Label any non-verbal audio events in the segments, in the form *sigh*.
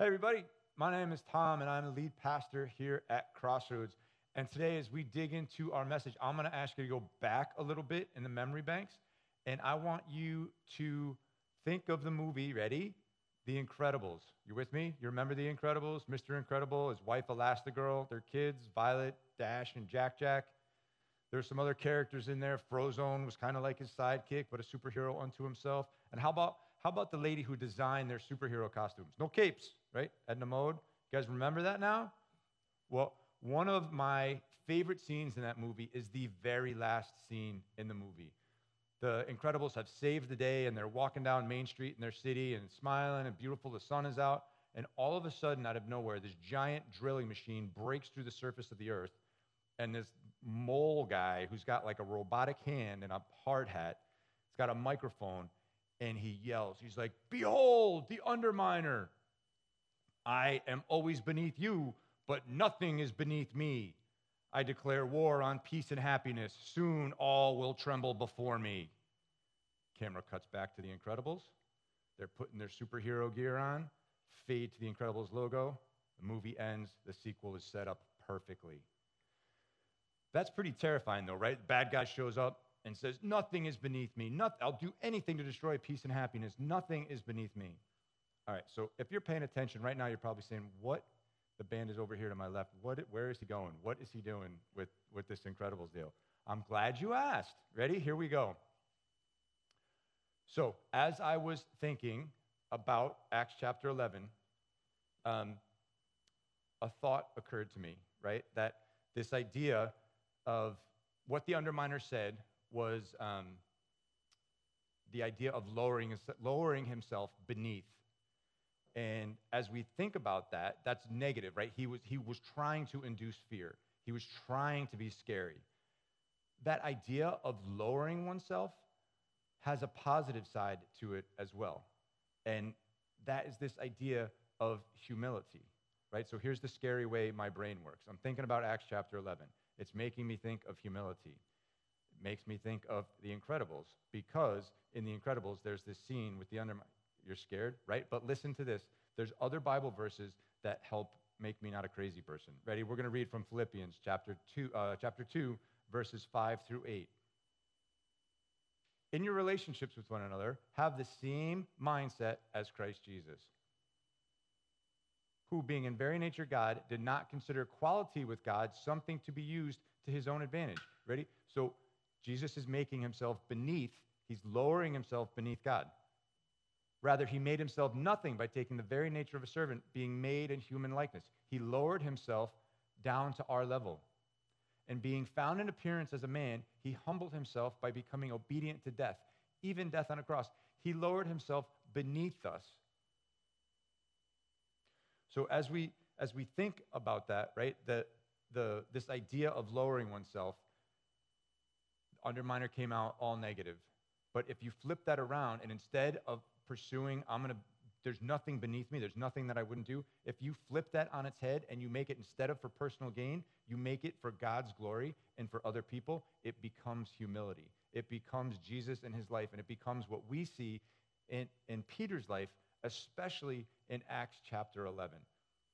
Hey, everybody. My name is Tom, and I'm the lead pastor here at Crossroads. And today, as we dig into our message, I'm going to ask you to go back a little bit in the memory banks. And I want you to think of the movie, ready? The Incredibles. You with me? You remember The Incredibles? Mr. Incredible, his wife Elastigirl, their kids, Violet, Dash, and Jack Jack. There's some other characters in there. Frozone was kind of like his sidekick, but a superhero unto himself. And how about how about the lady who designed their superhero costumes? No capes, right? Edna Mode. You guys remember that now? Well, one of my favorite scenes in that movie is the very last scene in the movie. The Incredibles have saved the day and they're walking down Main Street in their city and smiling and beautiful. The sun is out. And all of a sudden, out of nowhere, this giant drilling machine breaks through the surface of the earth. And this mole guy who's got like a robotic hand and a hard hat, he's got a microphone, and he yells, He's like, Behold, the underminer. I am always beneath you, but nothing is beneath me. I declare war on peace and happiness. Soon all will tremble before me. Camera cuts back to the Incredibles. They're putting their superhero gear on, fade to the Incredibles logo. The movie ends. The sequel is set up perfectly. That's pretty terrifying, though, right? bad guy shows up and says, Nothing is beneath me. I'll do anything to destroy peace and happiness. Nothing is beneath me. All right, so if you're paying attention right now, you're probably saying, What? The band is over here to my left. What, where is he going? What is he doing with, with this Incredibles deal? I'm glad you asked. Ready? Here we go. So, as I was thinking about Acts chapter 11, um, a thought occurred to me, right? That this idea of what the underminer said was um, the idea of lowering, lowering himself beneath. And as we think about that, that's negative, right? He was, he was trying to induce fear, he was trying to be scary. That idea of lowering oneself has a positive side to it as well. And that is this idea of humility, right? So here's the scary way my brain works. I'm thinking about Acts chapter 11. It's making me think of humility It makes me think of The Incredibles because in The Incredibles, there's this scene with the undermine. You're scared, right? But listen to this. There's other Bible verses that help make me not a crazy person. Ready? We're going to read from Philippians chapter 2, uh, chapter 2, verses 5 through 8. In your relationships with one another, have the same mindset as Christ Jesus, who, being in very nature God, did not consider equality with God something to be used to his own advantage. Ready? So Jesus is making himself beneath, he's lowering himself beneath God. Rather, he made himself nothing by taking the very nature of a servant, being made in human likeness. He lowered himself down to our level. And being found in appearance as a man, he humbled himself by becoming obedient to death, even death on a cross. He lowered himself beneath us. So as we as we think about that, right, the, the, this idea of lowering oneself, Underminer came out all negative. But if you flip that around and instead of pursuing, I'm going to, there's nothing beneath me, there's nothing that I wouldn't do, if you flip that on its head and you make it instead of for personal gain, you make it for God's glory and for other people, it becomes humility. It becomes Jesus in his life, and it becomes what we see in, in Peter's life, especially in Acts chapter 11.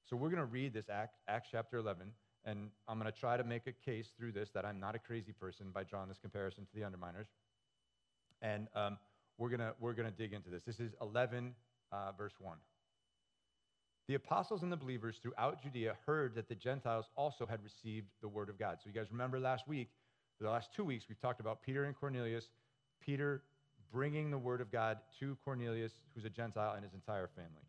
So we're going to read this Act, Acts chapter 11. And I'm going to try to make a case through this that I'm not a crazy person by drawing this comparison to the underminers. And um, we're going we're gonna dig into this. This is 11, uh, verse 1. The apostles and the believers throughout Judea heard that the Gentiles also had received the word of God. So, you guys remember last week, the last two weeks, we've talked about Peter and Cornelius. Peter bringing the word of God to Cornelius, who's a Gentile, and his entire family.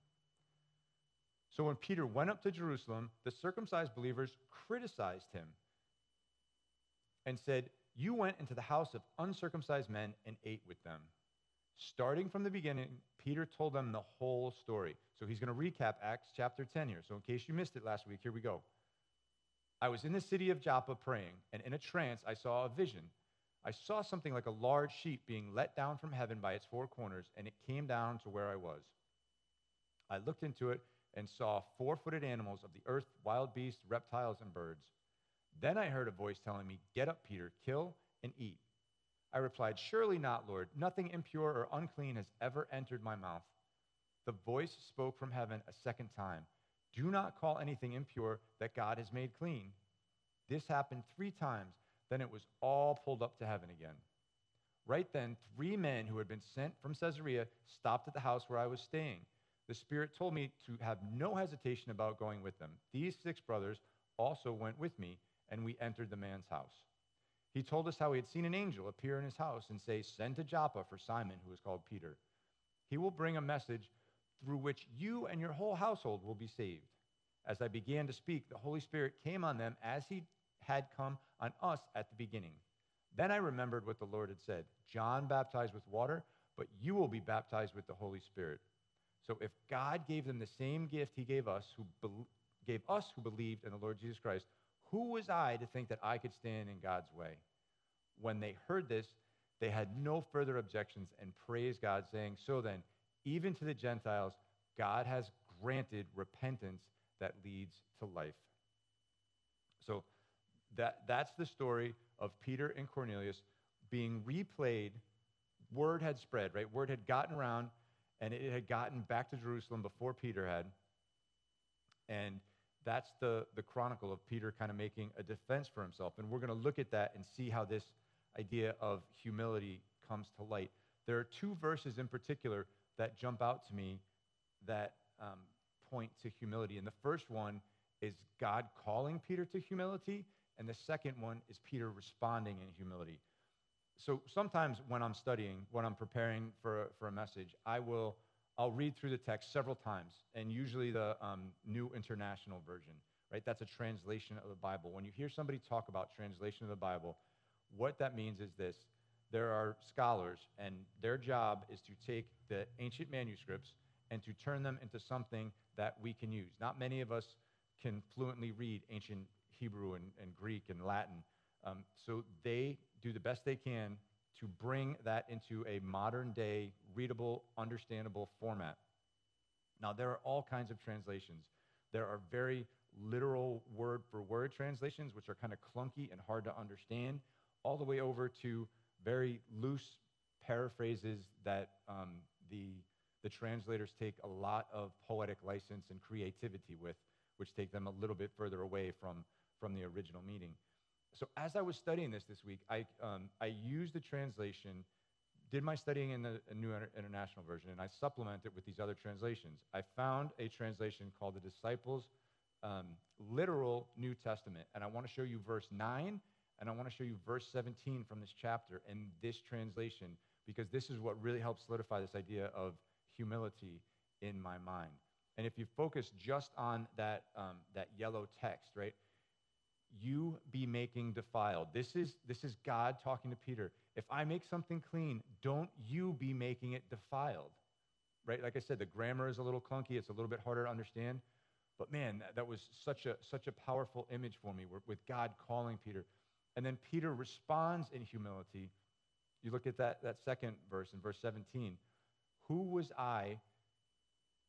So when Peter went up to Jerusalem, the circumcised believers criticized him and said, You went into the house of uncircumcised men and ate with them. Starting from the beginning, Peter told them the whole story. So he's going to recap Acts chapter 10 here. So in case you missed it last week, here we go. I was in the city of Joppa praying, and in a trance I saw a vision. I saw something like a large sheet being let down from heaven by its four corners, and it came down to where I was. I looked into it and saw four footed animals of the earth, wild beasts, reptiles, and birds. Then I heard a voice telling me, Get up, Peter, kill and eat. I replied, Surely not, Lord. Nothing impure or unclean has ever entered my mouth. the voice spoke from heaven a second time Do not call anything impure that God has made clean. This happened three times. Then it was all pulled up to heaven again. Right then, three men who had been sent from Caesarea stopped at the house where I was staying. The Spirit told me to have no hesitation about going with them. These six brothers also went with me, and we entered the man's house. He told us how he had seen an angel appear in his house and say, Send to Joppa for Simon, who is called Peter. He will bring a message through which you and your whole household will be saved. As I began to speak, the Holy Spirit came on them as he had come on us at the beginning. Then I remembered what the Lord had said John baptized with water, but you will be baptized with the Holy Spirit. So if God gave them the same gift he gave us, who be- gave us who believed in the Lord Jesus Christ, who was I to think that I could stand in God's way? When they heard this, they had no further objections and praised God, saying, So then, even to the Gentiles, God has granted repentance that leads to life. So that, that's the story of Peter and Cornelius being replayed. Word had spread, right? Word had gotten around and it had gotten back to Jerusalem before Peter had. And that's the, the chronicle of Peter kind of making a defense for himself. And we're going to look at that and see how this idea of humility comes to light. There are two verses in particular that jump out to me that um, point to humility. And the first one is God calling Peter to humility, and the second one is Peter responding in humility. So sometimes when I'm studying, when I'm preparing for, for a message, I will I'll read through the text several times, and usually the um, New International Version, right? That's a translation of the Bible. When you hear somebody talk about translation of the Bible, what that means is this there are scholars, and their job is to take the ancient manuscripts and to turn them into something that we can use. Not many of us can fluently read ancient Hebrew and, and Greek and Latin. Um, so they do the best they can to bring that into a modern day, readable, understandable format. Now, there are all kinds of translations. There are very literal word for word translations, which are kind of clunky and hard to understand, all the way over to very loose paraphrases that um, the, the translators take a lot of poetic license and creativity with, which take them a little bit further away from, from the original meaning so as I was studying this this week, I, um, I used the translation, did my studying in the New International Version, and I supplemented it with these other translations. I found a translation called the Disciples um, Literal New Testament, and I want to show you verse 9, and I want to show you verse 17 from this chapter in this translation, because this is what really helps solidify this idea of humility in my mind. And if you focus just on that, um, that yellow text, right? You be making defiled. This is, this is God talking to Peter. If I make something clean, don't you be making it defiled. Right? Like I said, the grammar is a little clunky, it's a little bit harder to understand. But man, that, was such a, such a powerful image for me with God calling Peter. And then Peter responds in humility. You look at that, that second verse in verse 17. Who was I?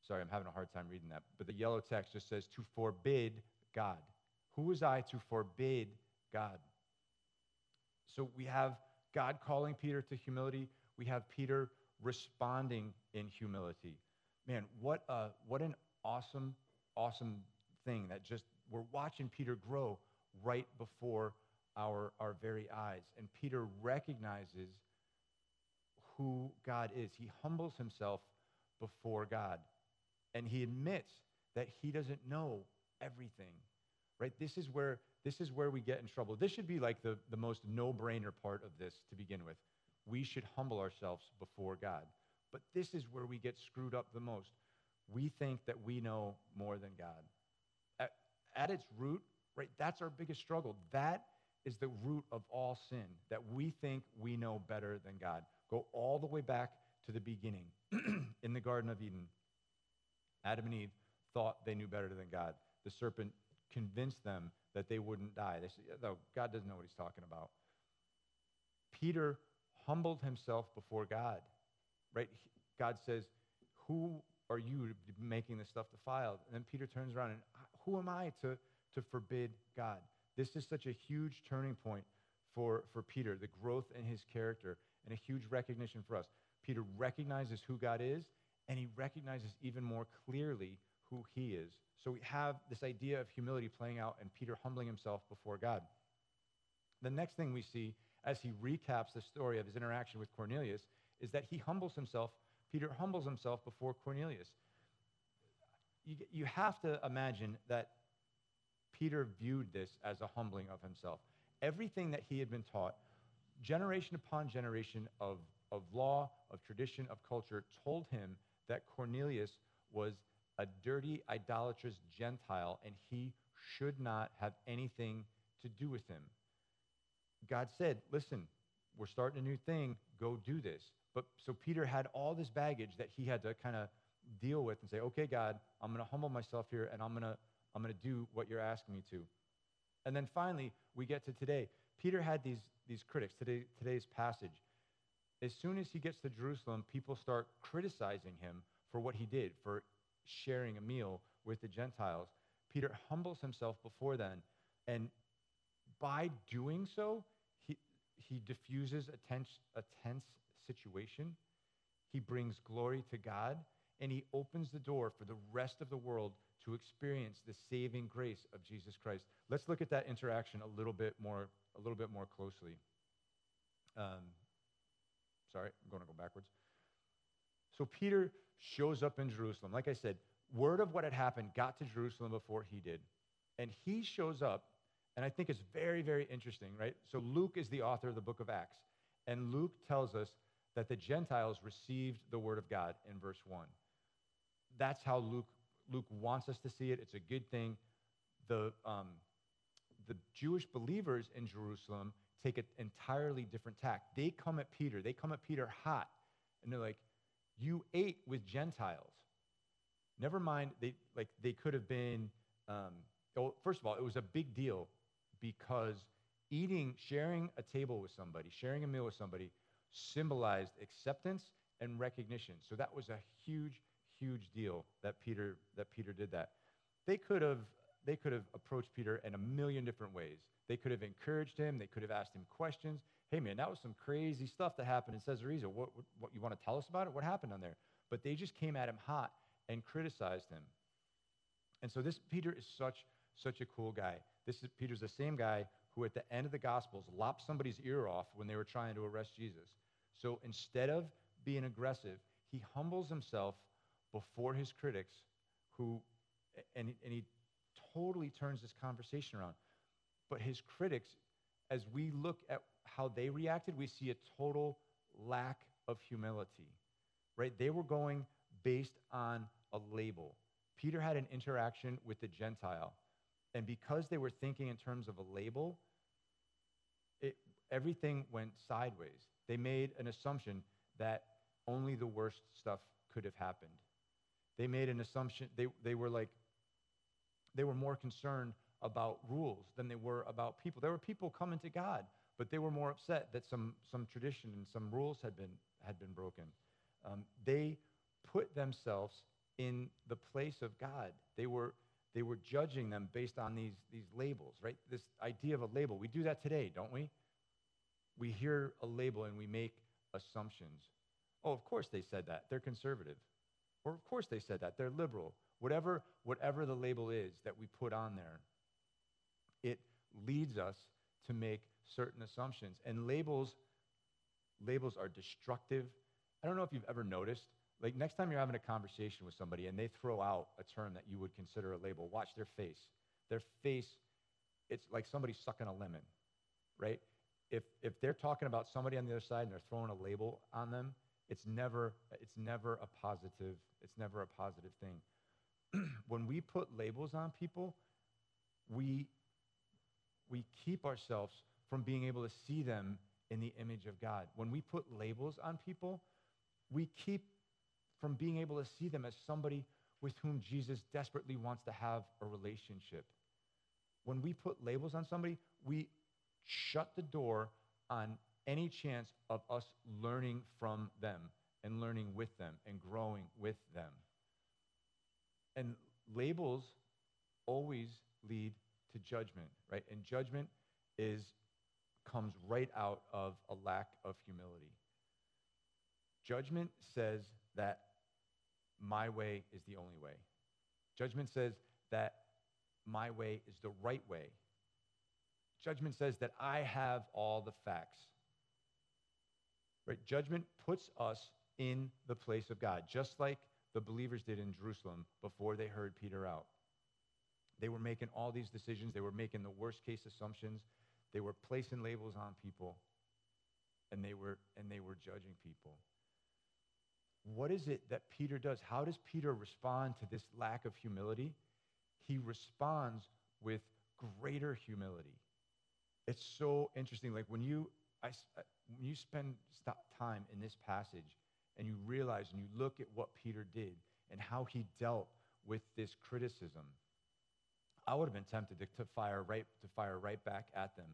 Sorry, I'm having a hard time reading that. But the yellow text just says to forbid God. Who was I to forbid God? So we have God calling Peter to humility. We have Peter responding in humility. Man, what, a, what an awesome, awesome thing that just we're watching Peter grow right before our, our very eyes. And Peter recognizes who God is. He humbles himself before God. And he admits that he doesn't know everything right? This is where this is where we get in trouble. This should be like the, the most no-brainer part of this to begin with. We should humble ourselves before God. But this is where we get screwed up the most. We think that we know more than God. At, at its root, right, that's our biggest struggle. That is the root of all sin, that we think we know better than God. Go all the way back to the beginning *clears throat* in the Garden of Eden. Adam and Eve thought they knew better than God. The serpent convinced them that they wouldn't die. They said, no, God doesn't know what he's talking about. Peter humbled himself before God, right? God says, Who are you making this stuff defiled? And then Peter turns around and, Who am I to, to forbid God? This is such a huge turning point for, for Peter, the growth in his character, and a huge recognition for us. Peter recognizes who God is, and he recognizes even more clearly who he is. So we have this idea of humility playing out and Peter humbling himself before God. The next thing we see as he recaps the story of his interaction with Cornelius is that he humbles himself, Peter humbles himself before Cornelius. You, you have to imagine that Peter viewed this as a humbling of himself. Everything that he had been taught, generation upon generation of, of law, of tradition, of culture, told him that Cornelius was a dirty, idolatrous Gentile and he should not have anything to do with him. God said, Listen, we're starting a new thing, go do this. But so Peter had all this baggage that he had to kind of deal with and say, Okay, God, I'm going to humble myself here and I'm going to I'm going to do what you're asking me to. And then finally, we get to today. Peter had these, these critics, today, today's passage. As soon as he gets to Jerusalem, people start criticizing him for what he did, for sharing a meal with the Gentiles. Peter humbles himself before them, and by doing so, he, he diffuses a tense, a tense situation. He brings glory to God, and he opens the door for the rest of the world to experience the saving grace of Jesus Christ. Let's look at that interaction a little bit more, a little bit more closely. Um, sorry, I'm going to go backwards. So Peter shows up in Jerusalem. Like I said, word of what had happened got to Jerusalem before he did. And he shows up, and I think it's very, very interesting, right? So Luke is the author of the book of Acts. And Luke tells us that the Gentiles received the word of God in verse 1. That's how Luke Luke wants us to see it. It's a good thing. The, um, the Jewish believers in Jerusalem take an entirely different tack. They come at Peter, they come at Peter hot, and they're like, You ate with Gentiles. Never mind, they, like, they could have been, um, well, first of all, it was a big deal because eating, sharing a table with somebody, sharing a meal with somebody, symbolized acceptance and recognition. So that was a huge, huge deal that Peter that Peter did that. They could have they could have approached Peter in a million different ways. They could have encouraged him. They could have asked him questions. Hey, man, that was some crazy stuff that happened in Caesarea. What, what, what you want to tell us about it? What happened on there? But they just came at him hot and criticized him. And so this Peter is such such a cool guy. This is Peter's the same guy who at the end of the Gospels lopped somebody's ear off when they were trying to arrest Jesus. So instead of being aggressive, he humbles himself before his critics who and, and he totally turns this conversation around but his critics as we look at how they reacted we see a total lack of humility right they were going based on a label peter had an interaction with the gentile and because they were thinking in terms of a label it, everything went sideways they made an assumption that only the worst stuff could have happened they made an assumption. They, they were like, they were more concerned about rules than they were about people. There were people coming to God, but they were more upset that some, some tradition and some rules had been, had been broken. Um, they put themselves in the place of God. They were, they were judging them based on these, these labels, right? This idea of a label. We do that today, don't we? We hear a label and we make assumptions. Oh, of course they said that. They're conservative. Or of course they said that. They're liberal. Whatever, whatever the label is that we put on there, it leads us to make certain assumptions. And labels, labels are destructive. I don't know if you've ever noticed, like next time you're having a conversation with somebody and they throw out a term that you would consider a label, watch their face. Their face, it's like somebody sucking a lemon, right? If, if they're talking about somebody on the other side and they're throwing a label on them, it's never, it's never a positive, it's never a positive thing. *clears throat* when we put labels on people, we, we keep ourselves from being able to see them in the image of God. When we put labels on people, we keep from being able to see them as somebody with whom Jesus desperately wants to have a relationship. When we put labels on somebody, we shut the door on any chance of us learning from them and learning with them and growing with them. And labels always lead to judgment, right? And judgment is comes right out of a lack of humility. Judgment says that my way is the only way. Judgment says that my way is the right way. Judgment says that I have all the facts. Right? Judgment puts us in the place of God, just like the believers did in Jerusalem before they heard Peter out. They were making all these decisions, they were making the worst case assumptions, they were placing labels on people, and they were and they were judging people. What is it that Peter does? How does Peter respond to this lack of humility? He responds with greater humility. It's so interesting. Like when you, I, uh, when you spend time in this passage and you realize and you look at what Peter did and how he dealt with this criticism, I would have been tempted to, to, fire right, to fire right back at them.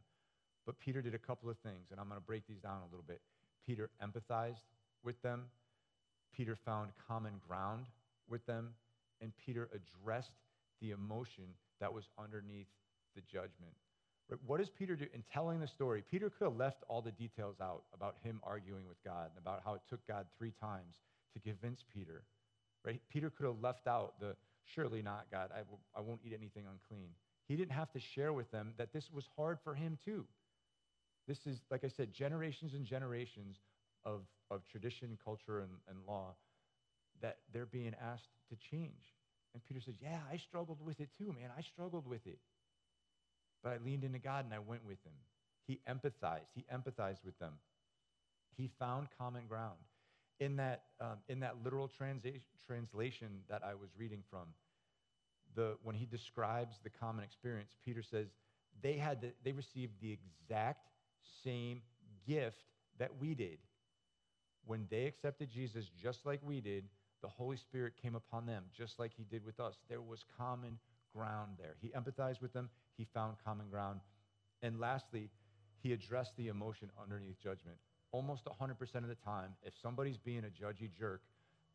But Peter did a couple of things, and I'm going to break these down a little bit. Peter empathized with them, Peter found common ground with them, and Peter addressed the emotion that was underneath the judgment. Right? What does Peter do in telling the story? Peter could have left all the details out about him arguing with God and about how it took God three times to convince Peter. Right? Peter could have left out the surely not, God, I w- I won't eat anything unclean. He didn't have to share with them that this was hard for him too. This is, like I said, generations and generations of, of tradition, culture, and, and law that they're being asked to change. And Peter says, Yeah, I struggled with it too, man. I struggled with it. But I leaned into God and I went with him. He empathized. He empathized with them. He found common ground. In that, um, in that literal transa- translation that I was reading from, the, when he describes the common experience, Peter says they, had the, they received the exact same gift that we did. When they accepted Jesus just like we did, the Holy Spirit came upon them just like he did with us. There was common ground there. He empathized with them, he found common ground. And lastly, he addressed the emotion underneath judgment. Almost 100% of the time, if somebody's being a judgy jerk,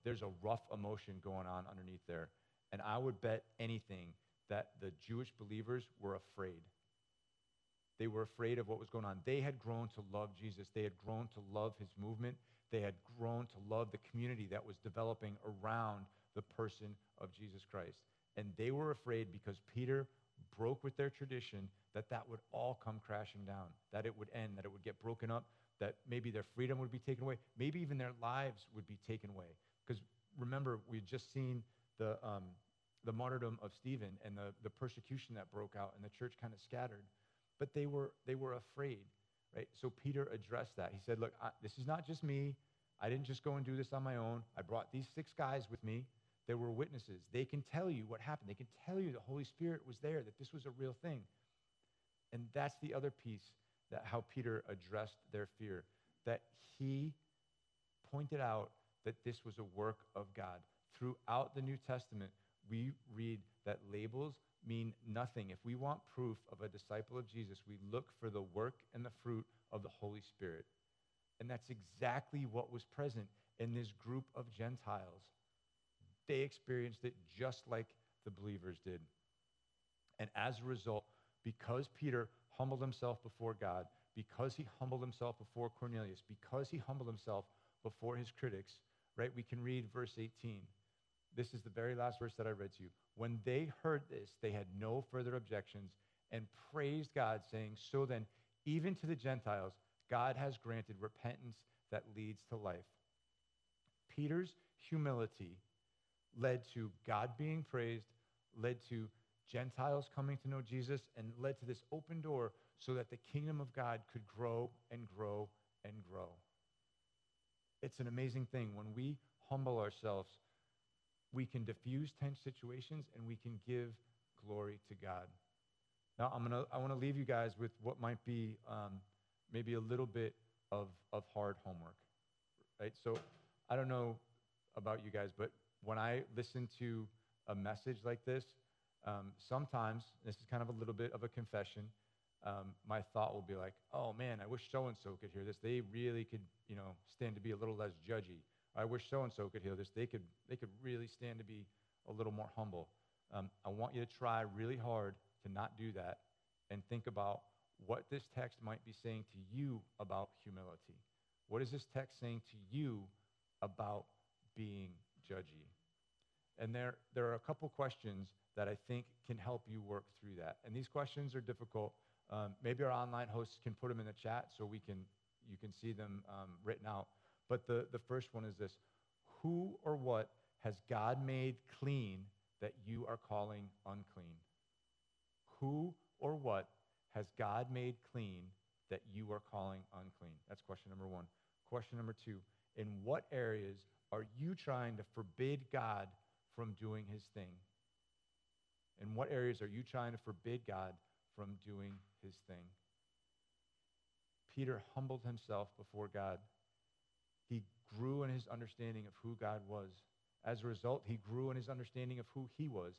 there's a rough emotion going on underneath there. And I would bet anything that the Jewish believers were afraid. They were afraid of what was going on. They had grown to love Jesus. They had grown to love his movement. They had grown to love the community that was developing around the person of Jesus Christ. And they were afraid because Peter broke with their tradition that that would all come crashing down, that it would end, that it would get broken up, that maybe their freedom would be taken away, maybe even their lives would be taken away. Because remember, we had just seen the, um, the martyrdom of Stephen and the, the persecution that broke out, and the church kind of scattered. But they were, they were afraid, right? So Peter addressed that. He said, Look, I, this is not just me. I didn't just go and do this on my own. I brought these six guys with me. There were witnesses. They can tell you what happened. They can tell you the Holy Spirit was there, that this was a real thing. And that's the other piece that how Peter addressed their fear, that he pointed out that this was a work of God. Throughout the New Testament, we read that labels mean nothing. If we want proof of a disciple of Jesus, we look for the work and the fruit of the Holy Spirit. And that's exactly what was present in this group of Gentiles. They experienced it just like the believers did. And as a result, because Peter humbled himself before God, because he humbled himself before Cornelius, because he humbled himself before his critics, right? We can read verse 18. This is the very last verse that I read to you. When they heard this, they had no further objections and praised God, saying, So then, even to the Gentiles, God has granted repentance that leads to life. Peter's humility led to God being praised, led to Gentiles coming to know Jesus, and led to this open door so that the kingdom of God could grow and grow and grow. It's an amazing thing. When we humble ourselves, we can diffuse tense situations and we can give glory to God. Now, I'm gonna, I want to leave you guys with what might be um, maybe a little bit of, of hard homework, right? So I don't know about you guys, but when I listen to a message like this, um, sometimes, this is kind of a little bit of a confession, um, my thought will be like, oh man, I wish so and so could hear this. They really could, you know, stand to be a little less judgy. I wish so and so could hear this. They could, they could really stand to be a little more humble. Um, I want you to try really hard to not do that and think about what this text might be saying to you about humility. What is this text saying to you about being judgy? And there, there are a couple questions that I think can help you work through that. And these questions are difficult. Um, maybe our online hosts can put them in the chat so we can, you can see them um, written out. But the, the first one is this Who or what has God made clean that you are calling unclean? Who or what has God made clean that you are calling unclean? That's question number one. Question number two In what areas are you trying to forbid God from doing his thing? In what areas are you trying to forbid God from doing his thing? Peter humbled himself before God. He grew in his understanding of who God was. As a result, he grew in his understanding of who he was.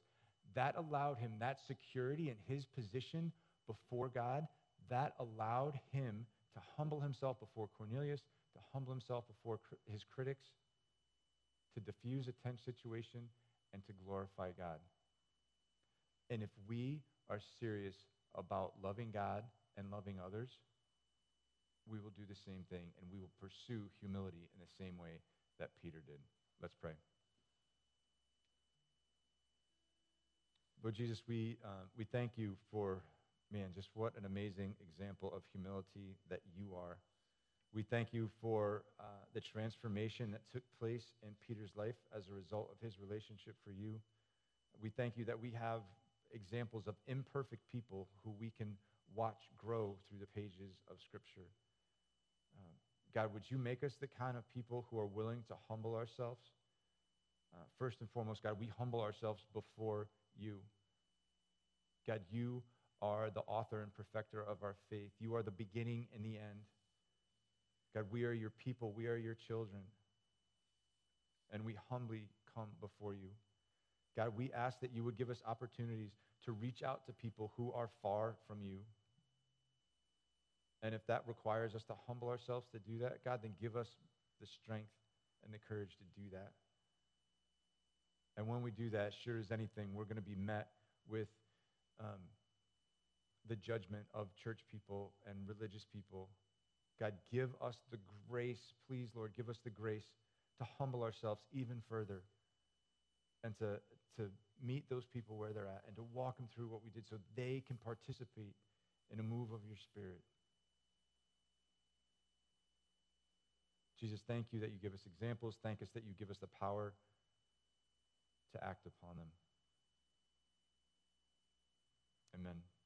That allowed him that security in his position before God. That allowed him to humble himself before Cornelius, to humble himself before his critics, to diffuse a tense situation, and to glorify God. And if we are serious about loving God and loving others, we will do the same thing and we will pursue humility in the same way that Peter did. Let's pray. Lord Jesus, we, uh, we thank you for, man, just what an amazing example of humility that you are. We thank you for uh, the transformation that took place in Peter's life as a result of his relationship for you. We thank you that we have examples of imperfect people who we can watch grow through the pages of Scripture. Uh, God, would you make us the kind of people who are willing to humble ourselves? Uh, first and foremost, God, we humble ourselves before you. God, you are the author and perfecter of our faith. You are the beginning and the end. God, we are your people. We are your children. And we humbly come before you. God, we ask that you would give us opportunities to reach out to people who are far from you. And if that requires us to humble ourselves to do that, God, then give us the strength and the courage to do that. And when we do that, sure as anything, we're going to be met with um, the judgment of church people and religious people. God, give us the grace, please, Lord, give us the grace to humble ourselves even further and to, to meet those people where they're at and to walk them through what we did so they can participate in a move of your spirit. Jesus, thank you that you give us examples. Thank us that you give us the power to act upon them. Amen.